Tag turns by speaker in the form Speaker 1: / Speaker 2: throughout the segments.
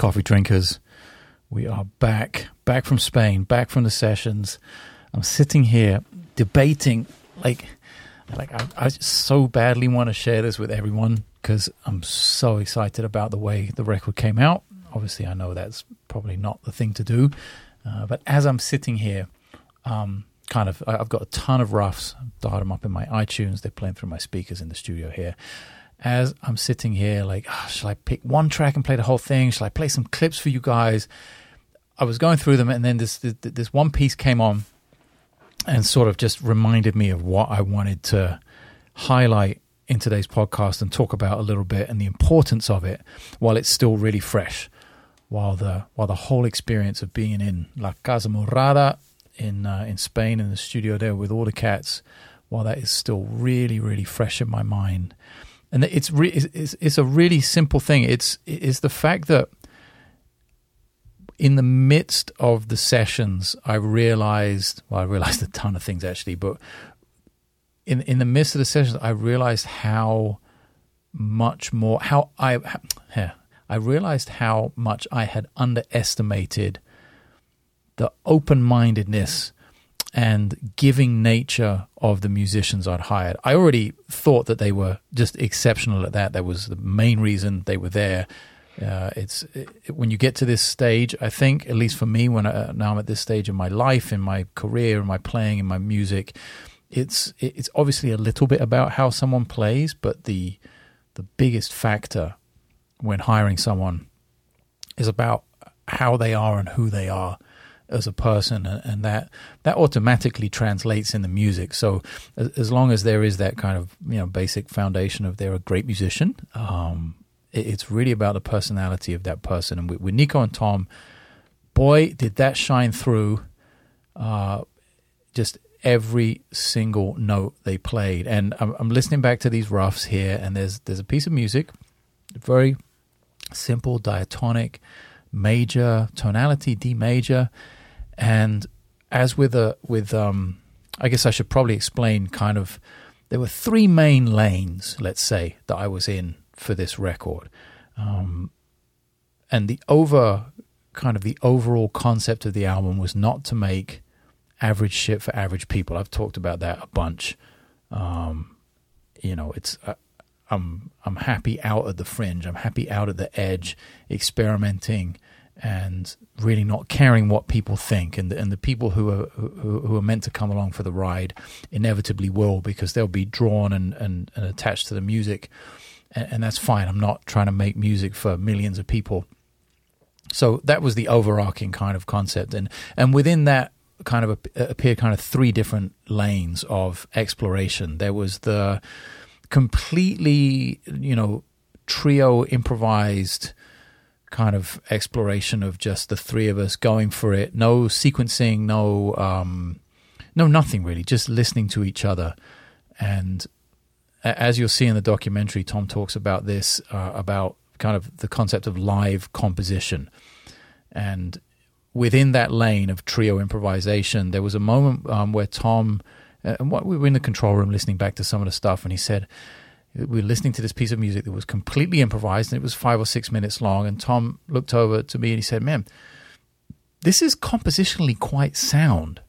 Speaker 1: coffee drinkers. We are back, back from Spain, back from the sessions. I'm sitting here debating, like, like I, I so badly want to share this with everyone because I'm so excited about the way the record came out. Obviously, I know that's probably not the thing to do, uh, but as I'm sitting here, um, kind of, I've got a ton of roughs. I've dialed them up in my iTunes. They're playing through my speakers in the studio here as I'm sitting here, like, oh, shall I pick one track and play the whole thing? Shall I play some clips for you guys? I was going through them, and then this this, one piece came on, and sort of just reminded me of what I wanted to highlight in today's podcast and talk about a little bit, and the importance of it while it's still really fresh, while the while the whole experience of being in La Casa Morada in uh, in Spain in the studio there with all the cats, while that is still really really fresh in my mind and it's, re- it's it's a really simple thing. It's it's the fact that in the midst of the sessions, I realized well, I realized a ton of things actually, but in in the midst of the sessions, I realized how much more how I yeah, I realized how much I had underestimated the open mindedness and giving nature of the musicians I'd hired. I already thought that they were just exceptional at that. That was the main reason they were there. Uh, it's it, when you get to this stage. I think, at least for me, when I, now I'm at this stage in my life, in my career, in my playing, in my music, it's it's obviously a little bit about how someone plays, but the the biggest factor when hiring someone is about how they are and who they are as a person, and that that automatically translates in the music. So as, long as there is that kind of you know basic foundation of they're a great musician, um, it, it's really about the personality of that person. And with, with Nico and Tom, boy, did that shine through. Uh, just every single note they played, and I'm, I'm listening back to these roughs here, and there's there's a piece of music, very simple diatonic major tonality D major and as with a with um, I guess I should probably explain kind of there were three main lanes, let's say, that I was in for this record. Um, and the over kind of the overall concept of the album was not to make average shit for average people. I've talked about that a bunch. Um, you know, it's uh, I'm I'm happy out at the fringe. I'm happy out at the edge, experimenting and really not caring what people think. And the, and the people who are who, who, are meant to come along for the ride inevitably will because they'll be drawn and, and, and attached to the music. And, and, that's fine. I'm not trying to make music for millions of people. So that was the overarching kind of concept. And and within that kind of appear kind of three different lanes of exploration. There was the completely you know trio improvised kind of exploration of just the three of us going for it. No sequencing, no um, no nothing really. Just listening to each other. And as you'll see in the documentary, Tom talks about this uh, about kind of the concept of live composition. And within that lane of trio improvisation, there was a moment um, where Tom, uh, and what we were in the control room listening back to some of the stuff, and he said we were listening to this piece of music that was completely improvised and it was five or six minutes long. And Tom looked over to me and he said, Man, this is compositionally quite sound.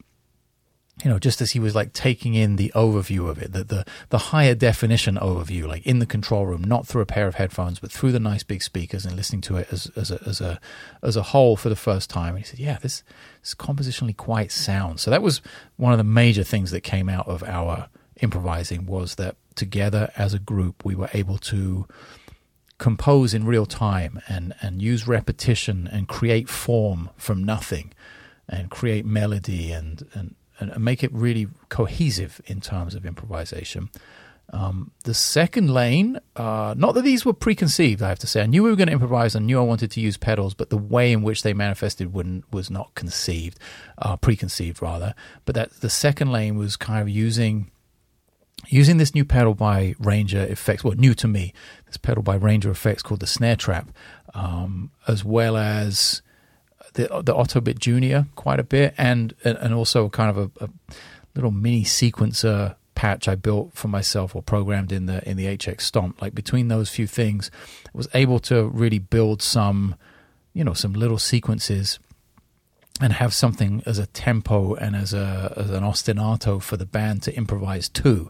Speaker 1: You know, just as he was like taking in the overview of it, the, the, the higher definition overview, like in the control room, not through a pair of headphones, but through the nice big speakers and listening to it as, as, a, as, a, as a whole for the first time. And he said, Yeah, this, this is compositionally quite sound. So that was one of the major things that came out of our improvising was that together as a group we were able to compose in real time and, and use repetition and create form from nothing and create melody and, and, and make it really cohesive in terms of improvisation. Um, the second lane, uh, not that these were preconceived, I have to say. I knew we were going to improvise. I knew I wanted to use pedals, but the way in which they manifested was not conceived, uh, preconceived rather. But that the second lane was kind of using using this new pedal by Ranger Effects, well, new to me, this pedal by Ranger Effects called the Snare Trap, um, as well as the the Autobit Junior quite a bit, and and also kind of a, a, little mini sequencer patch I built for myself or programmed in the in the HX Stomp. Like between those few things, I was able to really build some you know, some little sequences and have something as a tempo and as a as an ostinato for the band to improvise too,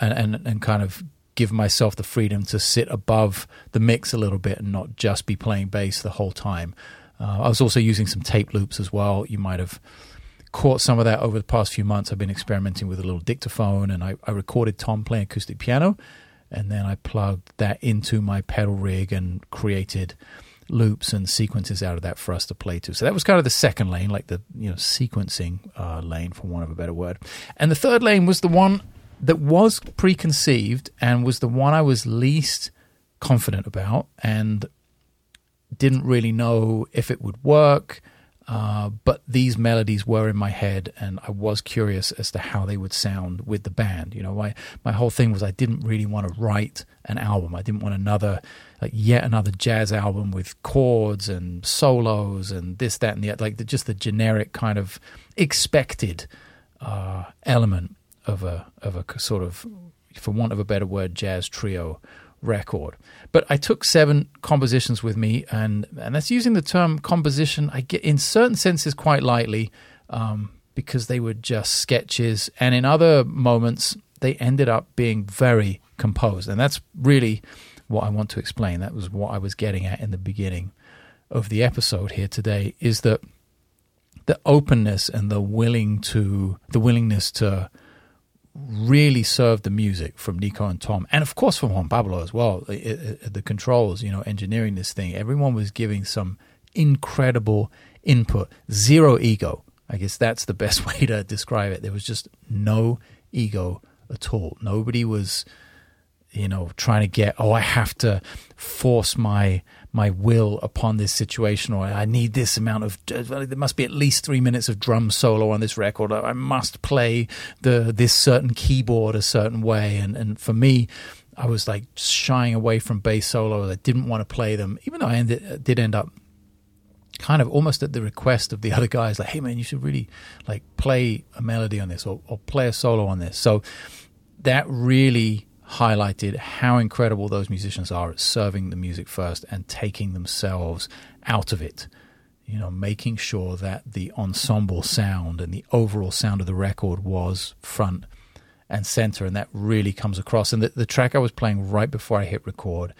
Speaker 1: and and, and kind of give myself the freedom to sit above the mix a little bit and not just be playing bass the whole time. Uh, I was also using some tape loops as well. You might have caught some of that over the past few months. I've been experimenting with a little dictaphone, and I, I recorded Tom playing acoustic piano, and then I plugged that into my pedal rig and created loops and sequences out of that for us to play to. So that was kind of the second lane, like the you know sequencing uh, lane, for want of a better word. And the third lane was the one that was preconceived and was the one I was least confident about and didn't really know if it would work. Uh, but these melodies were in my head, and I was curious as to how they would sound with the band. You know, my my whole thing was I didn't really want to write an album. I didn't want another, like yet another jazz album with chords and solos and this, that, and the other, like the, just the generic kind of expected uh, element of a of a sort of, for want of a better word, jazz trio record. But I took seven compositions with me, and and that's using the term composition. I get in certain senses quite lightly, um, because they were just sketches, and in other moments they ended up being very composed, and that's really what I want to explain. That was what I was getting at in the beginning of the episode here today. Is that the openness and the willing to the willingness to really serve the music from Nico and Tom, and of course from Juan Pablo as well. The controls, you know, engineering this thing. Everyone was giving some incredible input. Zero ego. I guess that's the best way to describe it. There was just no ego at all. Nobody was, you know, trying to get. Oh, I have to force my my will upon this situation, or I need this amount of. There must be at least three minutes of drum solo on this record. I must play the this certain keyboard a certain way, and and for me. I was like shying away from bass solos. I didn't want to play them, even though I ended, did end up kind of almost at the request of the other guys, like, "Hey man, you should really like play a melody on this or, or play a solo on this." So that really highlighted how incredible those musicians are at serving the music first and taking themselves out of it. You know, making sure that the ensemble sound and the overall sound of the record was front and center, and that really comes across. And the, the track I was playing right before I hit record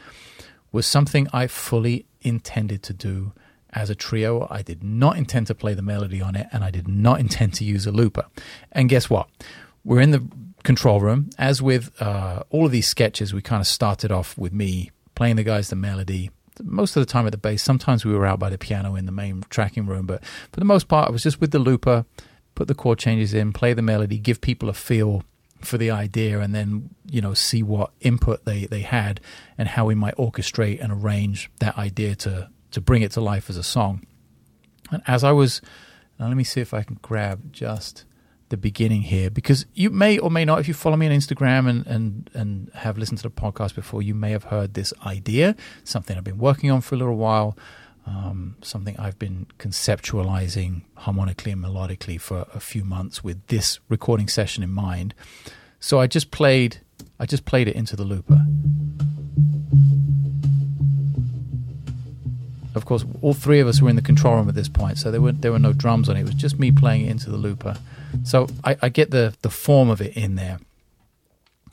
Speaker 1: was something I fully intended to do as a trio. I did not intend to play the melody on it, and I did not intend to use a looper. And guess what? We're in the control room. As with uh, all of these sketches, we kind of started off with me playing the guys the melody. Most of the time at the bass. Sometimes we were out by the piano in the main tracking room, but for the most part, I was just with the looper, put the chord changes in, play the melody, give people a feel for the idea, and then you know see what input they they had and how we might orchestrate and arrange that idea to to bring it to life as a song. And as I was, let me see if I can grab just the beginning here because you may or may not, if you follow me on Instagram and, and, and have listened to the podcast before, you may have heard this idea, something I've been working on for a little while, um, something I've been conceptualizing harmonically and melodically for a few months with this recording session in mind. So I just played, I just played it into the looper. Of course, all three of us were in the control room at this point, so there were there were no drums on it. It was just me playing it into the looper. So I, I get the the form of it in there,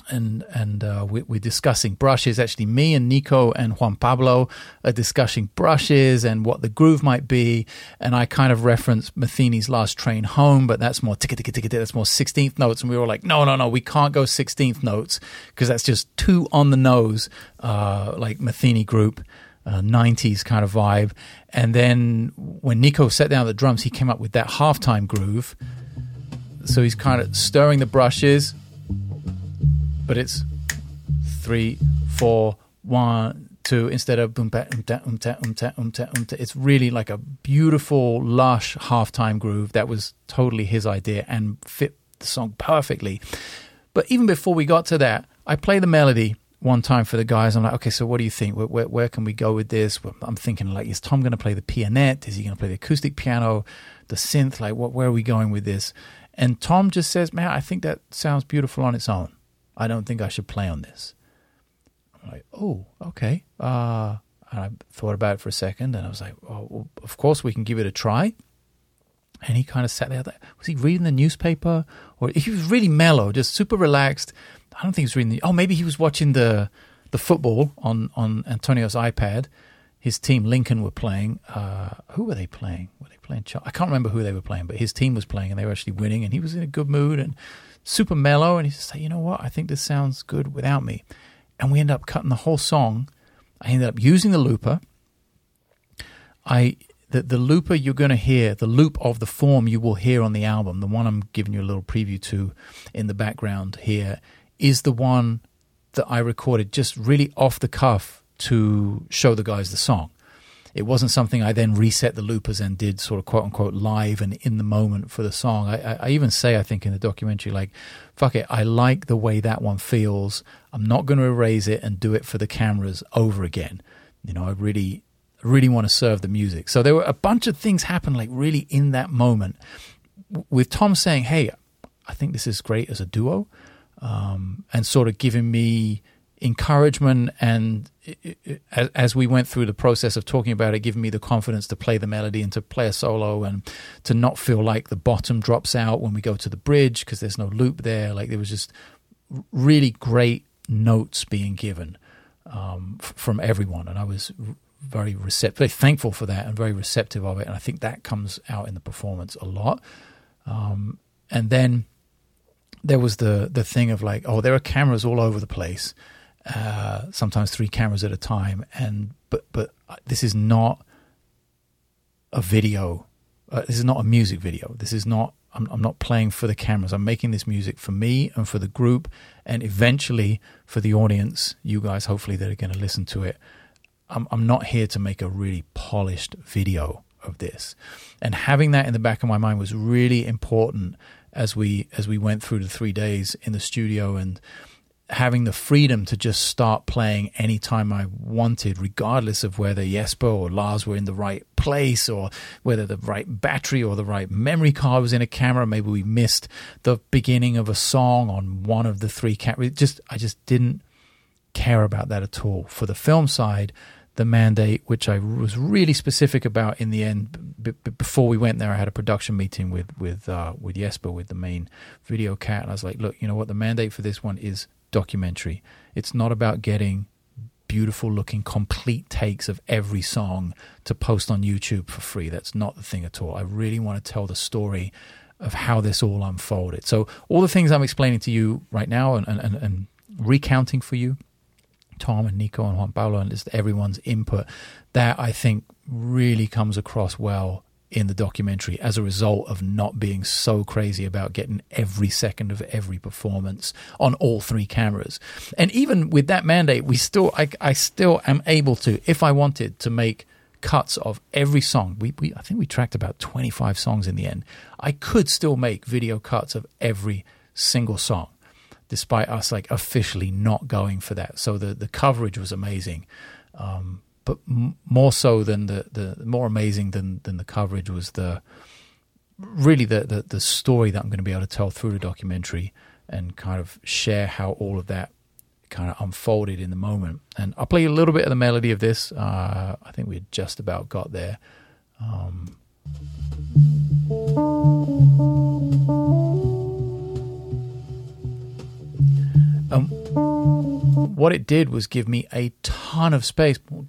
Speaker 1: and and uh, we, are discussing brushes. Actually, me and Nico and Juan Pablo are discussing brushes and what the groove might be. And I kind of reference Metheny's Last Train Home, but that's more ticka ticka ticka. That's more sixteenth notes. And we were like, no, no, no, we can't go sixteenth notes because that's just too on the nose, uh, like Metheny group uh, 90s kind of vibe. And then when Nico sat down the drums, he came up with that halftime groove. So he's kind of stirring the brushes, but it's three, four, one, two, instead of boom, ba, um, ta, um, ta, um, ta, um, ta, um, ta. It's really like a beautiful, lush halftime groove that was totally his idea and fit the song perfectly. But even before we got to that, I play the melody one time for the guys. I'm like, okay, so what do you think? Where, where, where can we go with this? I'm thinking like, is Tom going to play the pianet? Is he going to play the acoustic piano, the synth? Like, what? Where are we going with this? And Tom just says, man, I think that sounds beautiful on its own. I don't think I should play on this. I'm like, oh, okay. Uh, And I thought about it for a second, and I was like, "Oh, well, of course we can give it a try." And he kind of sat there. Was he reading the newspaper, or he was really mellow, just super relaxed? I don't think he was reading the. Oh, maybe he was watching the the football on on Antonio's iPad. His team Lincoln were playing. Uh, who were they playing? Were they playing? Char- I can't remember who they were playing, but his team was playing, and they were actually winning. And he was in a good mood and super mellow. And he said, "You know what? I think this sounds good without me." And we ended up cutting the whole song. I ended up using the looper. I the, the looper you're going to hear, the loop of the form you will hear on the album, the one I'm giving you a little preview to in the background here, is the one that I recorded just really off the cuff to show the guys the song. It wasn't something I then reset the loopers and did sort of quote unquote live and in the moment for the song. I, I, I even say, I think in the documentary, like, fuck it, I like the way that one feels. I'm not going to erase it and do it for the cameras over again. You know, I really, really want to serve the music. So there were a bunch of things happen like really in that moment with Tom saying, hey, I think this is great as a duo um, and sort of giving me encouragement and as we went through the process of talking about it giving me the confidence to play the melody and to play a solo and to not feel like the bottom drops out when we go to the bridge because there's no loop there. Like there was just really great notes being given um, from everyone. And i was very receptive very thankful for that and very receptive of it. And i think that comes out in the performance a lot. Um, and then there was the the thing of like, oh, there are cameras all over the place. Uh, sometimes three cameras at a time, and but but this is not a video. Uh, this is not a music video. This is not. I'm, I'm not playing for the cameras. I'm making this music for me and for the group, and eventually for the audience. You guys, hopefully, that are going to listen to it. I'm, I'm not here to make a really polished video of this, and having that in the back of my mind was really important as we as we went through the three days in the studio and having the freedom to just start playing anytime I wanted, regardless of whether Jesper or Lars were in the right place or whether the right battery or the right memory card was in a camera. Maybe we missed the beginning of a song on one of the three cameras. Just I just didn't care about that at all. For the film side, the mandate, which I was really specific about in the end. B- b- before we went there, I had a production meeting with with uh, with Jesper, with the main video cat, and I was like, "Look, you know what? The mandate for this one is documentary. It's not about getting beautiful looking complete takes of every song to post on YouTube for free. That's not the thing at all. I really want to tell the story." Of how this all unfolded. So, all the things I'm explaining to you right now and, and, and recounting for you, Tom and Nico and Juan Pablo and just everyone's input, that I think really comes across well in the documentary as a result of not being so crazy about getting every second of every performance on all three cameras. And even with that mandate, we still I, I still am able to, if I wanted, to make cuts of every song. We, we I think we tracked about 25 songs in the end. I could still make video cuts of every single song despite us like officially not going for that. So the the coverage was amazing, um, but m- more so than the the more amazing than than the coverage was the really the, the the story that I'm going to be able to tell through the documentary and kind of share how all of that kind of unfolded in the moment. And I'll play a little bit of the melody of this. Uh, I think we had just about got there. Um, Um, what it did was give me a ton of space. When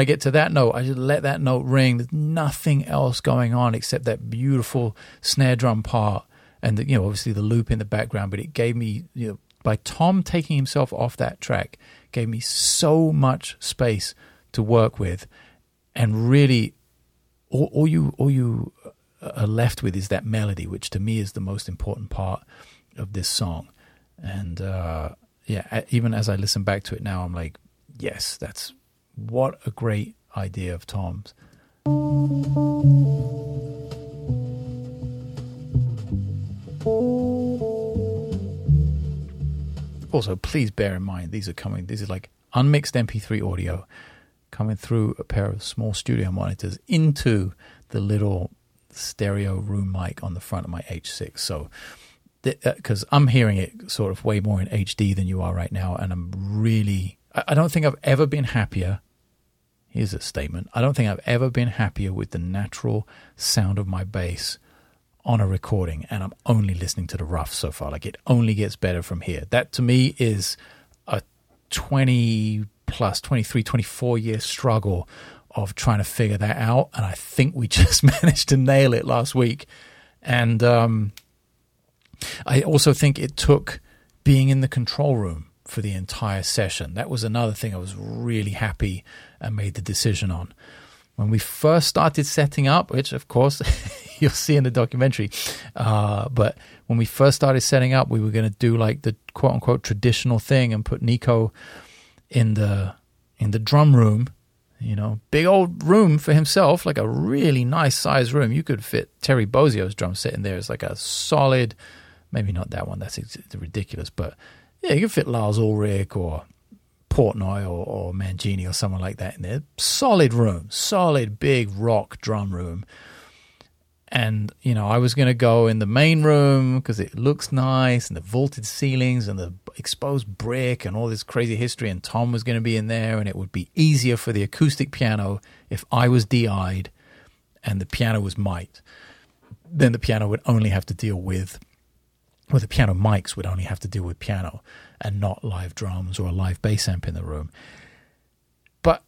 Speaker 1: I get to that note, I just let that note ring. There's nothing else going on except that beautiful snare drum part and the, you know obviously the loop in the background. But it gave me you know by Tom taking himself off that track gave me so much space to work with, and really all, all you all you uh, are left with is that melody, which to me is the most important part of this song. And uh, yeah, even as I listen back to it now, I'm like, yes, that's what a great idea of Tom's. Also, please bear in mind these are coming. These are like unmixed MP3 audio coming through a pair of small studio monitors into the little stereo room mic on the front of my H6. So because uh, I'm hearing it sort of way more in HD than you are right now, and I'm really I, I don't think I've ever been happier. Here's a statement. I don't think I've ever been happier with the natural sound of my bass on a recording, and I'm only listening to the rough so far. Like it only gets better from here. That to me is a 20 plus 23, 24 year struggle of trying to figure that out. And I think we just managed to nail it last week. And um, I also think it took being in the control room for the entire session. That was another thing I was really happy and made the decision on. When we first started setting up, which of course you'll see in the documentary, uh, but when we first started setting up, we were going to do like the quote unquote traditional thing and put Nico in the in the drum room you know, big old room for himself, like a really nice size room. You could fit Terry Bozzio's drum set in there. It's like a solid, maybe not that one, that's ridiculous, but yeah, you could fit Lars Ulrich or Portnoy or, or Mangini or someone like that in there. Solid room, solid big rock drum room and you know i was going to go in the main room because it looks nice and the vaulted ceilings and the exposed brick and all this crazy history and tom was going to be in there and it would be easier for the acoustic piano if i was di'd and the piano was mic'd then the piano would only have to deal with well the piano mics would only have to deal with piano and not live drums or a live bass amp in the room but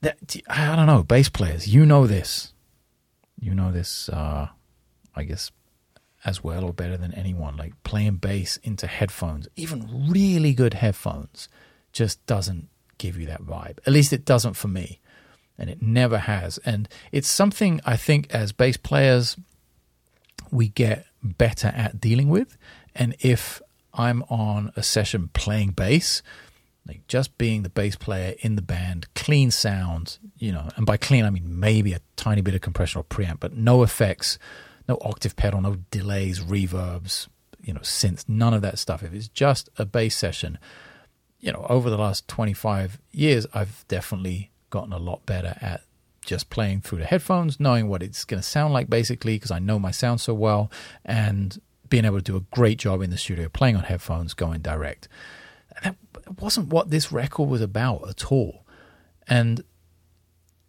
Speaker 1: that, i don't know bass players you know this you know this, uh, I guess, as well or better than anyone. Like playing bass into headphones, even really good headphones, just doesn't give you that vibe. At least it doesn't for me. And it never has. And it's something I think as bass players we get better at dealing with. And if I'm on a session playing bass, like just being the bass player in the band, clean sound, you know, and by clean I mean maybe a tiny bit of compression or preamp, but no effects, no octave pedal, no delays, reverbs, you know, synths, none of that stuff. If it's just a bass session, you know, over the last 25 years, I've definitely gotten a lot better at just playing through the headphones, knowing what it's going to sound like basically, because I know my sound so well, and being able to do a great job in the studio playing on headphones, going direct. And that wasn't what this record was about at all. And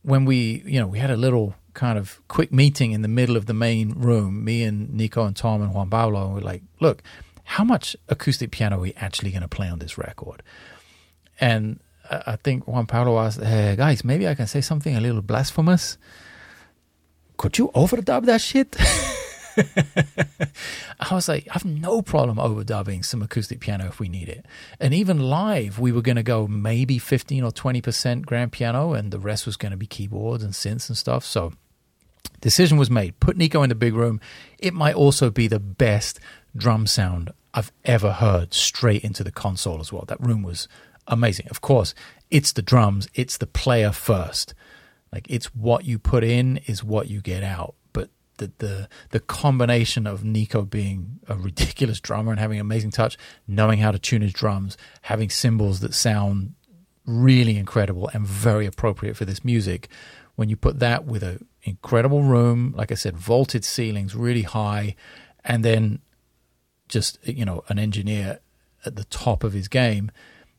Speaker 1: when we, you know, we had a little kind of quick meeting in the middle of the main room, me and Nico and Tom and Juan Pablo, and we're like, look, how much acoustic piano are we actually going to play on this record? And I think Juan Pablo asked, hey, guys, maybe I can say something a little blasphemous. Could you overdub that shit? I was like, I have no problem overdubbing some acoustic piano if we need it. And even live, we were going to go maybe 15 or 20% grand piano, and the rest was going to be keyboards and synths and stuff. So, decision was made. Put Nico in the big room. It might also be the best drum sound I've ever heard straight into the console as well. That room was amazing. Of course, it's the drums, it's the player first. Like, it's what you put in is what you get out the the the combination of Nico being a ridiculous drummer and having amazing touch, knowing how to tune his drums, having cymbals that sound really incredible and very appropriate for this music. When you put that with an incredible room, like I said, vaulted ceilings, really high, and then just you know an engineer at the top of his game,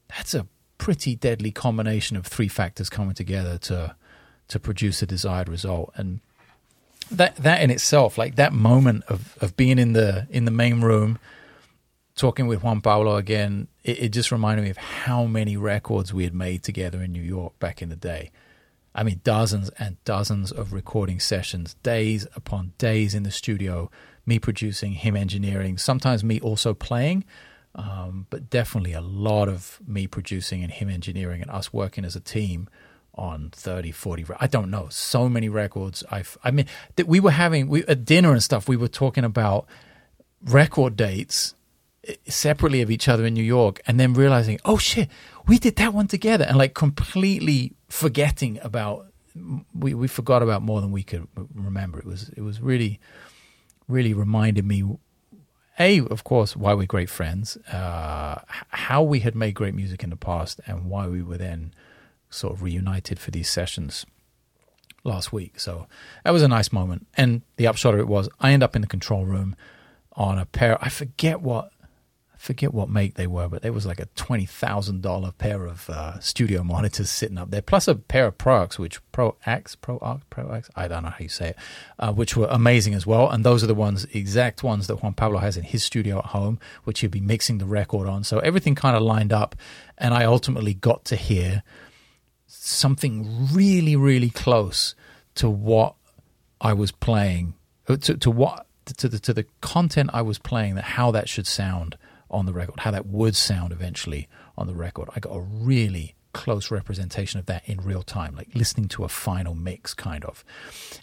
Speaker 1: that's a pretty deadly combination of three factors coming together to to produce a desired result. And that that in itself, like that moment of of being in the in the main room, talking with Juan Pablo again, it, it just reminded me of how many records we had made together in New York back in the day. I mean, dozens and dozens of recording sessions, days upon days in the studio, me producing, him engineering, sometimes me also playing, um, but definitely a lot of me producing and him engineering and us working as a team on 30 40 i don't know. So many records. I've i mean that we were having we at dinner and stuff we were talking about record dates eh, separately of each other in new york and then realizing oh shit we did that one together and like completely forgetting about we, we forgot about more than we could remember. It was it was really really reminded me a of course why we're great friends uh, how we had made great music in the past and why we were then sort of reunited for these sessions last week. So that was a nice moment. And the upshot of it was I end up in the control room on a pair. I forget what I forget what make they were, but there was like a twenty thousand dollar pair of uh, studio monitors sitting up there, plus a pair of Pro which Pro X, Pro Arc, Pro X, I don't know how you say it, uh, which were amazing as well. And those are the ones, exact ones that Juan Pablo has in his studio at home, which he'll be mixing the record on. So everything kind of lined up, and I ultimately got to hear something really, really close to what I was playing, uh, to, to what to the to the content I was playing, that how that should sound on the record, how that would sound eventually on the record. I got a really close representation of that in real time, like listening to a final mix, kind of.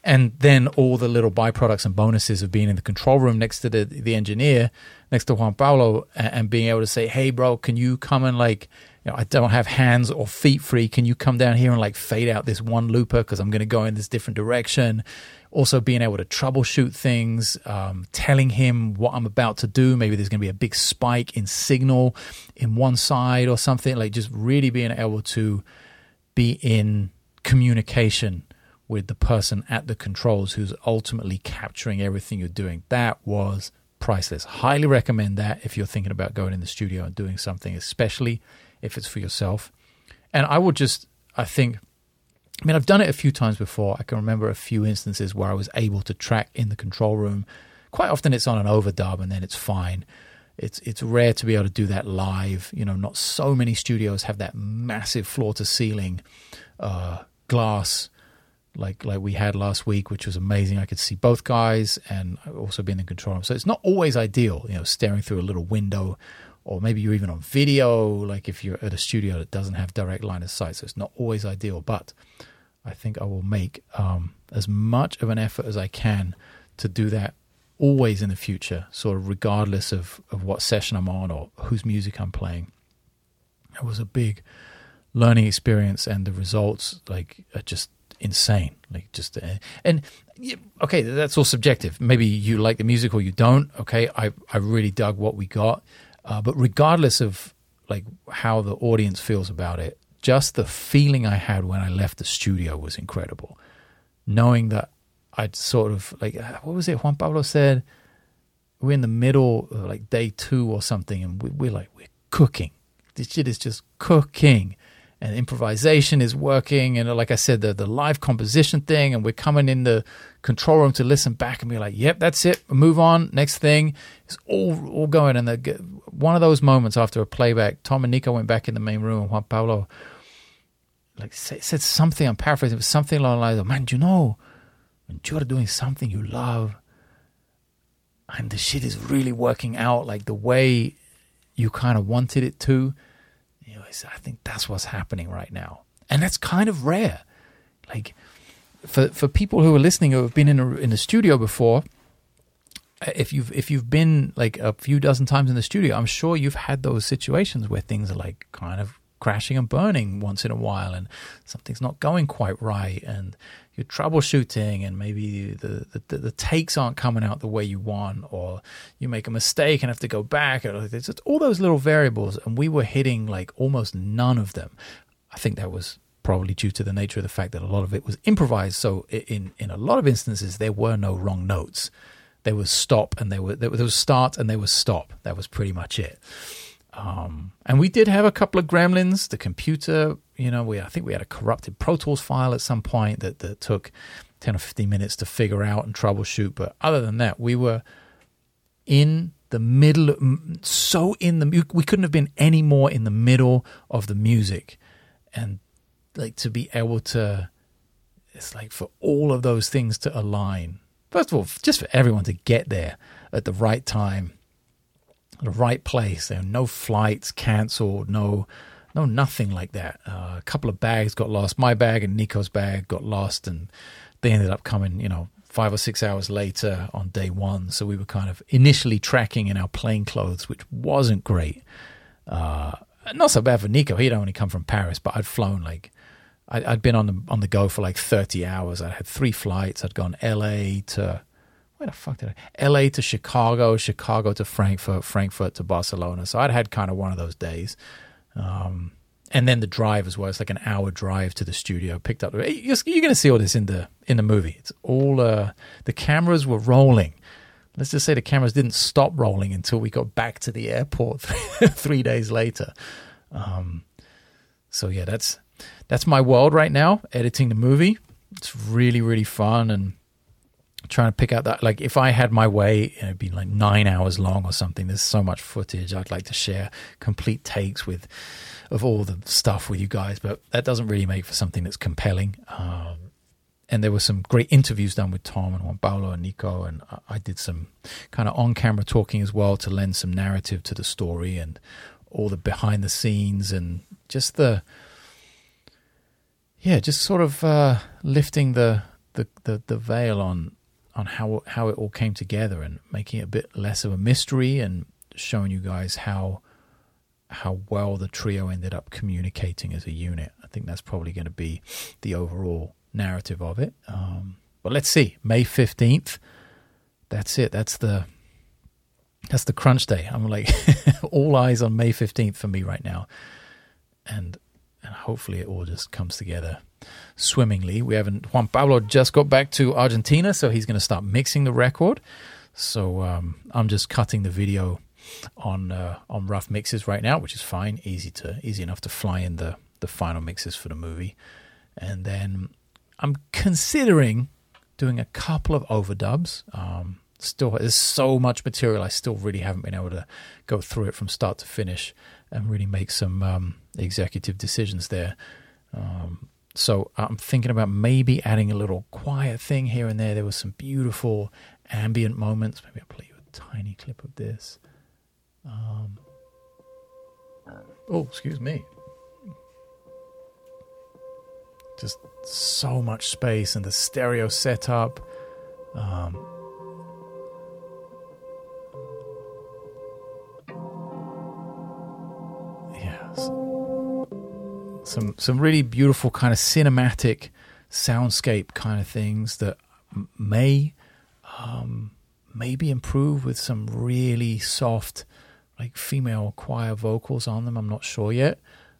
Speaker 1: And then all the little byproducts and bonuses of being in the control room next to the the engineer, next to Juan Pablo, and, and being able to say, "Hey, bro, can you come and like." You know, I don't have hands or feet free. Can you come down here and like fade out this one looper because I'm going to go in this different direction? also being able to troubleshoot things, um, telling him what I'm about to do. Maybe there's going to be a big spike in signal in one side or something. Like just really being able to be in communication with the person at the controls who's ultimately capturing everything you're doing. That was priceless. Highly recommend that if you're thinking about going in the studio and doing something, especially if it's for yourself. And I would just, I think, I mean, I've done it a few times before. I can remember a few instances where I was able to track in the control room. Quite often it's on an overdub and then it's fine. It's it's rare to be able to do that live. You know, not so many studios have that massive floor to ceiling uh, glass like like we had last week, which was amazing. I could see both guys and also being in the control room. So it's not always ideal, you know, staring through a little window or maybe you're even on video, like if you're at a studio that doesn't have direct line of sight. So it's not always ideal, but I think I will make um, as much of an effort as I can to do that always in the future, sort of regardless of, of what session I'm on or whose music I'm playing. It was a big learning experience, and the results like are just insane. Like just uh, and okay, that's all subjective. Maybe you like the music or you don't. Okay, I I really dug what we got, uh, but regardless of like how the audience feels about it, just the feeling I had when I left the studio was incredible. Knowing that I'd sort of like, what was it? Juan Pablo said, we're in the middle, of like day two or something, and we, we're like, we're cooking. This shit is just cooking. And improvisation is working. And like I said, the, the live composition thing, and we're coming in the control room to listen back and be like, yep, that's it. Move on. Next thing. It's all, all going. And the, one of those moments after a playback, Tom and Nico went back in the main room, and Juan Pablo like said something. I'm paraphrasing. Was something along the lines of, "Man, you know, when you're doing something you love, and the shit is really working out like the way you kind of wanted it to." I think that's what's happening right now, and that's kind of rare. Like for for people who are listening who have been in a, in the studio before. If you've if you've been like a few dozen times in the studio, I'm sure you've had those situations where things are like kind of crashing and burning once in a while and something's not going quite right and you're troubleshooting and maybe the, the, the, takes aren't coming out the way you want or you make a mistake and have to go back it's just all those little variables and we were hitting like almost none of them. I think that was probably due to the nature of the fact that a lot of it was improvised. So in in a lot of instances there were no wrong notes. There was stop and there were there was start and there was stop. That was pretty much it. Um, and we did have a couple of gremlins. The computer, you know, we I think we had a corrupted Pro Tools file at some point that, that took 10 or 15 minutes to figure out and troubleshoot. But other than that, we were in the middle, so in the, we couldn't have been any more in the middle of the music. And like to be able to, it's like for all of those things to align. First of all, just for everyone to get there at the right time the right place. There were no flights cancelled, no, no nothing like that. Uh, a couple of bags got lost. My bag and Nico's bag got lost, and they ended up coming, you know, five or six hours later on day one. So we were kind of initially tracking in our plain clothes, which wasn't great. Uh, not so bad for Nico. He'd only come from Paris, but I'd flown like I, I'd been on the on the go for like thirty hours. I had three flights. I'd gone L.A. to where the fuck did I? LA to Chicago, Chicago to Frankfurt, Frankfurt to Barcelona. So I'd had kind of one of those days. Um, and then the drive as well. It's like an hour drive to the studio. Picked up. You're, you're going to see all this in the in the movie. It's all uh, the cameras were rolling. let's just say the cameras didn't stop rolling until we got back to the airport three days later. Um, so yeah, that's that's my world right now. Editing the movie, it's really really fun and trying to pick out that like if I had my way, it'd be like nine hours long or something. There's so much footage I'd like to share, complete takes with of all the stuff with you guys, but that doesn't really make for something that's compelling. Um, and there were some great interviews done with Tom and Juan Pablo and Nico, and I did some kind of on camera talking as well to lend some narrative to the story and all the behind the scenes and just the yeah, just sort of uh, lifting the, the, the, the veil on on how how it all came together and making it a bit less of a mystery and showing you guys how how well the trio ended up communicating as a unit. I think that's probably going to be the overall narrative of it. Um, but let's see, May fifteenth. That's it. That's the that's the crunch day. I'm like all eyes on May fifteenth for me right now, and and hopefully it all just comes together swimmingly. We haven't. Juan Pablo just got back to Argentina, so he's going to start mixing the record. So um, I'm just cutting the video on uh, on rough mixes right now, which is fine, easy to easy enough to fly in the the final mixes for the movie, and then I'm considering doing a couple of overdubs. Um, still, there's so much material. I still really haven't been able to go through it from start to finish and really make some um, executive decisions there. Um, so I'm thinking about maybe adding a little quiet thing here and there. There was some beautiful ambient moments. Maybe I'll play you a tiny clip of this. Um, oh, excuse me. Just so much space and the stereo setup. Um, yeah, some some really beautiful kind of cinematic soundscape kind of things that may um, maybe improve with some really soft like female choir vocals on them. I'm not sure yet.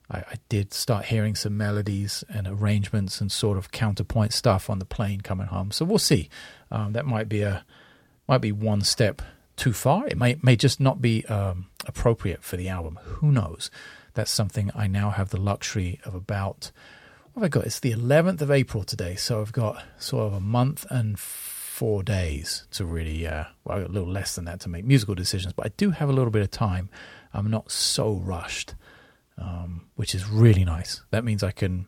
Speaker 1: I, I, did start hearing some melodies and arrangements and sort of counterpoint stuff on the plane coming home. So we'll see. Um, that might be a might be one step too far. It may may just not be um, appropriate for the album. Who knows? That's something I now have the luxury of about. What have I got? It's the 11th of April today, so I've got sort of a month and four days to really, uh, well, a little less than that to make musical decisions, but I do have a little bit of time. I'm not so rushed, um, which is really nice. That means I can,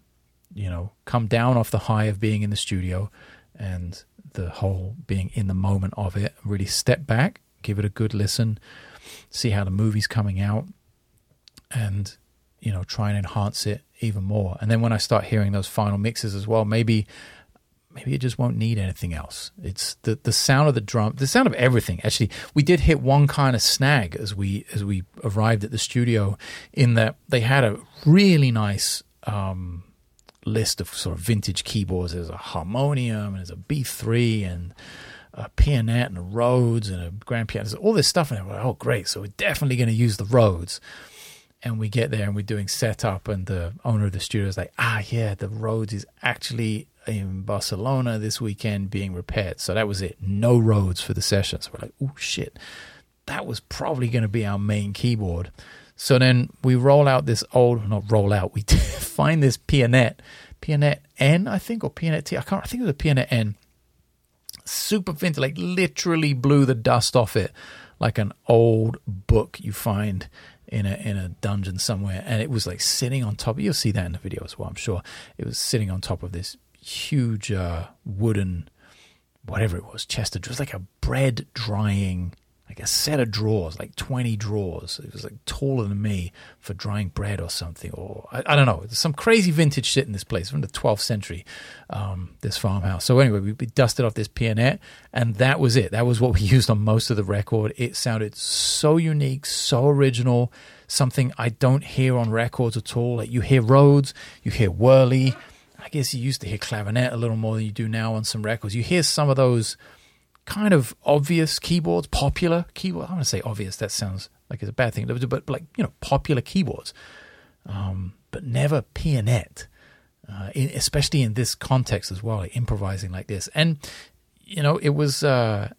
Speaker 1: you know, come down off the high of being in the studio and the whole being in the moment of it, really step back, give it a good listen, see how the movie's coming out, and, you know, try and enhance it even more. And then when I start hearing those final mixes as well, maybe maybe it just won't need anything else. It's the the sound of the drum, the sound of everything. Actually, we did hit one kind of snag as we as we arrived at the studio, in that they had a really nice um, list of sort of vintage keyboards. There's a harmonium and there's a B3 and a pianet and a Rhodes and a grand piano. All this stuff, and we're like, oh great, so we're definitely going to use the Rhodes. And we get there and we're doing setup, and the owner of the studio is like, ah, yeah, the Rhodes is actually in Barcelona this weekend being repaired. So that was it. No Rhodes for the session. So we're like, oh shit, that was probably going to be our main keyboard. So then we roll out this old, not roll out, we find this Pianet, Pianet N, I think, or Pianet T. I can't, I think it was a Pianet N. Super vintage, like literally blew the dust off it like an old book you find in a in a dungeon somewhere, and it was like sitting on top. You'll see that in the video as well. I'm sure it was sitting on top of this huge uh, wooden, whatever it was, chest It was like a bread drying, like a set of drawers, like 20 drawers. It was like taller than me for drying bread or something. Or I, I don't know. Some crazy vintage shit in this place from the 12th century, um, this farmhouse. So anyway, we, we dusted off this pianet and that was it. That was what we used on most of the record. It sounded so unique, so original, something I don't hear on records at all. Like you hear Rhodes, you hear Wurly, I guess you used to hear clavinet a little more than you do now on some records. You hear some of those kind of obvious keyboards, popular keyboards. I want to say obvious. That sounds like it's a bad thing, but, but like you know, popular keyboards, um, but never pianet. Uh, in, especially in this context as well, like improvising like this, and you know, it was uh,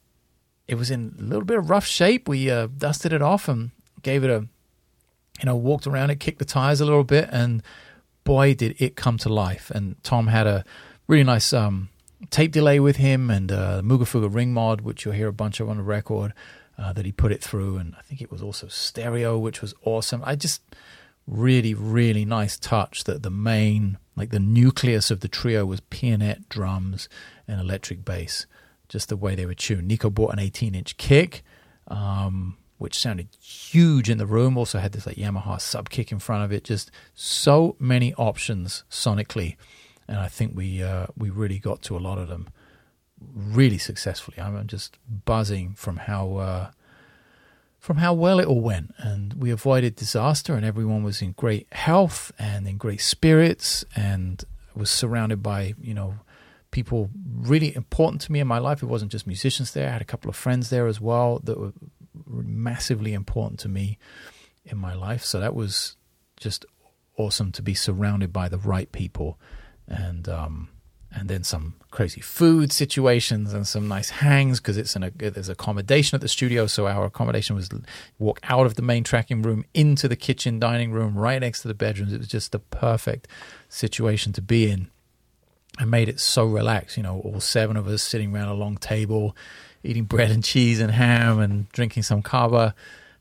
Speaker 1: it was in a little bit of rough shape. We uh, dusted it off and gave it a, you know, walked around it, kicked the tires a little bit, and boy, did it come to life. And Tom had a really nice um, tape delay with him and uh, Moogerfooger ring mod, which you'll hear a bunch of on the record, uh, that he put it through. And I think it was also stereo, which was awesome. I just really, really nice touch that the main, like the nucleus of the trio was pianet, drums, and electric bass. Just the way they were tuned. Nico bought an 18 inch kick. Um, which sounded huge in the room. Also had this like Yamaha sub kick in front of it. Just so many options sonically, and I think we uh, we really got to a lot of them really successfully. I'm just buzzing from how uh, from how well it all went, and we avoided disaster, and everyone was in great health and in great spirits, and was surrounded by you know people really important to me in my life. It wasn't just musicians there. I had a couple of friends there as well that were massively important to me in my life. So that was just awesome to be surrounded by the right people, and um, and then some crazy food situations and some nice hangs because it's an a, there's accommodation at the studio. So our accommodation was walk out of the main tracking room into the kitchen dining room right next to the bedrooms. It was just the perfect situation to be in. I made it so relaxed, you know, all seven of us sitting around a long table eating bread and cheese and ham and drinking some cava.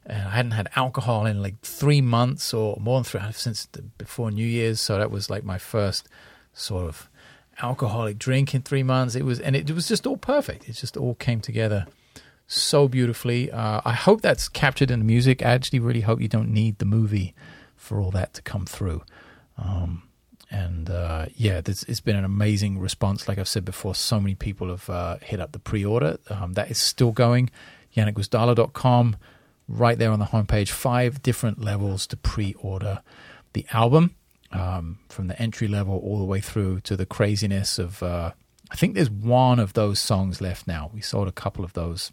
Speaker 1: And I hadn't had alcohol in like three months or more than three since the, before New Year's. So that was like my first sort of alcoholic drink in three months. It was, and it, it was just all perfect. It just all came together so beautifully. Uh, I hope that's captured in the music. I actually really hope you don't need the movie for all that to come through. Um, and uh, yeah, it's been an amazing response. Like I've said before, so many people have uh, hit up the pre-order. Um, that is still going. JanekGwizdala.com, right there on the homepage. Five different levels to pre-order the album, um, from the entry level all the way through to the craziness of. Uh, I think there's one of those songs left now. We sold a couple of those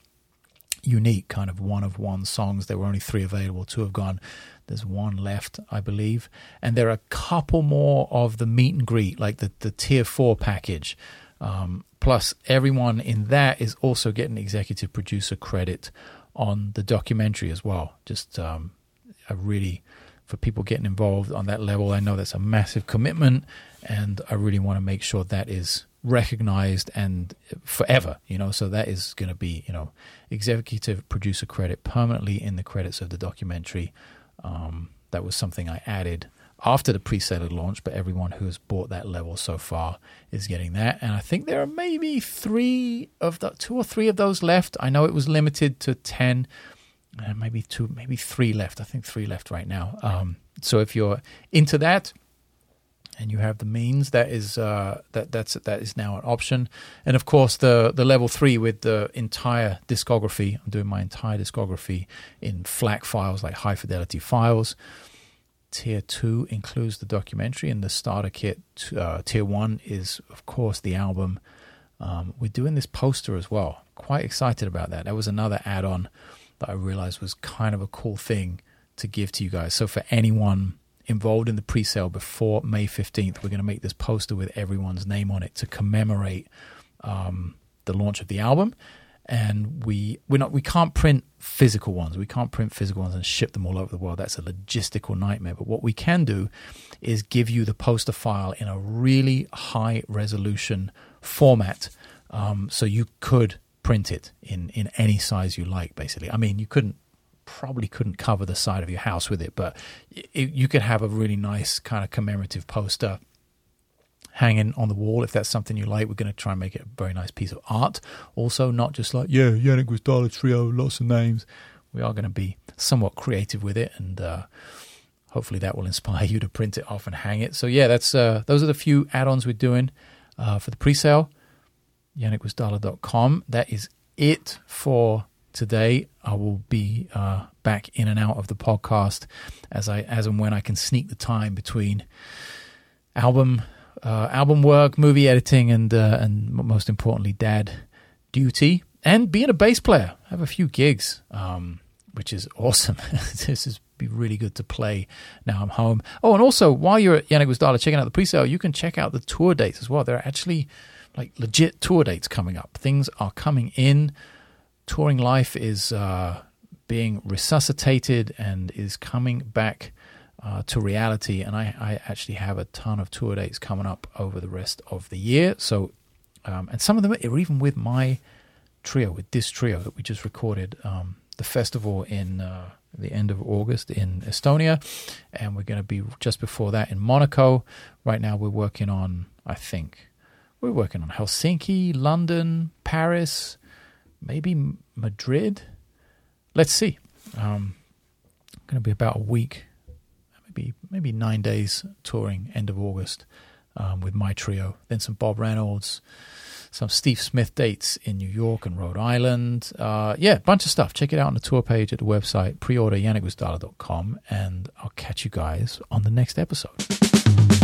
Speaker 1: unique kind of one of one songs. There were only three available. Two have gone. There's one left, I believe. And there are a couple more of the meet and greet, like the, the tier four package. Um, plus, everyone in that is also getting executive producer credit on the documentary as well. Just um, a really, for people getting involved on that level, I know that's a massive commitment. And I really want to make sure that is recognized and forever, you know. So that is going to be, you know, executive producer credit permanently in the credits of the documentary. Um, that was something I added after the pre-sale launch, but everyone who has bought that level so far is getting that. And I think there are maybe three of the two or three of those left. I know it was limited to ten, uh, maybe two, maybe three left. I think three left right now. Um, so if you're into that, and you have the means that is uh, that that's that is now an option. And of course the the level 3 with the entire discography I'm doing my entire discography in FLAC files like high fidelity files. Tier 2 includes the documentary and the starter kit uh, tier 1 is of course the album. Um, we're doing this poster as well. Quite excited about that. That was another add-on that I realized was kind of a cool thing to give to you guys so for anyone involved in the pre-sale before May 15th. We're going to make this poster with everyone's name on it to commemorate um, the launch of the album. And we we're not we can't print physical ones. We can't print physical ones and ship them all over the world. That's a logistical nightmare. But what we can do is give you the poster file in a really high resolution format, um, so you could print it in in any size you like. Basically, I mean, you couldn't probably couldn't cover the side of your house with it, but it, you could have a really nice kind of commemorative poster hanging on the wall if that's something you like. We're going to try and make it a very nice piece of art. Also, not just like, yeah, Janek Gwizdala Trio, lots of names. We are going to be somewhat creative with it and uh, hopefully that will inspire you to print it off and hang it. So, yeah, that's uh, those are the few add ons we're doing uh, for the pre sale. JanekGwizdala.com. That is it for today. I will be uh, back in and out of the podcast as I as and when I can sneak the time between album uh, album work, movie editing, and uh, and most importantly, dad duty and being a bass player. I have a few gigs, um, which is awesome. this is be really good to play now I'm home. Oh, and also while you're at Janek Gwizdala checking out the pre-sale, you can check out the tour dates as well. There are actually like legit tour dates coming up. Things are coming in touring life is uh, being resuscitated and is coming back uh, to reality. And I, I, actually have a ton of tour dates coming up over the rest of the year. So, um, and some of them are even with my trio, with this trio that we just recorded um, the festival in uh, the end of August in Estonia. And we're going to be just before that in Monaco. Right now, we're working on, I think, we're working on Helsinki, London, Paris, maybe Madrid. Let's see. Um, going to be about a week maybe maybe nine days touring end of August um, with my trio. Then some Bob Reynolds, some Steve Smith dates in New York and Rhode Island. Uh, yeah, a bunch of stuff. Check it out on the tour page at the website, preorder and I'll catch you guys on the next episode.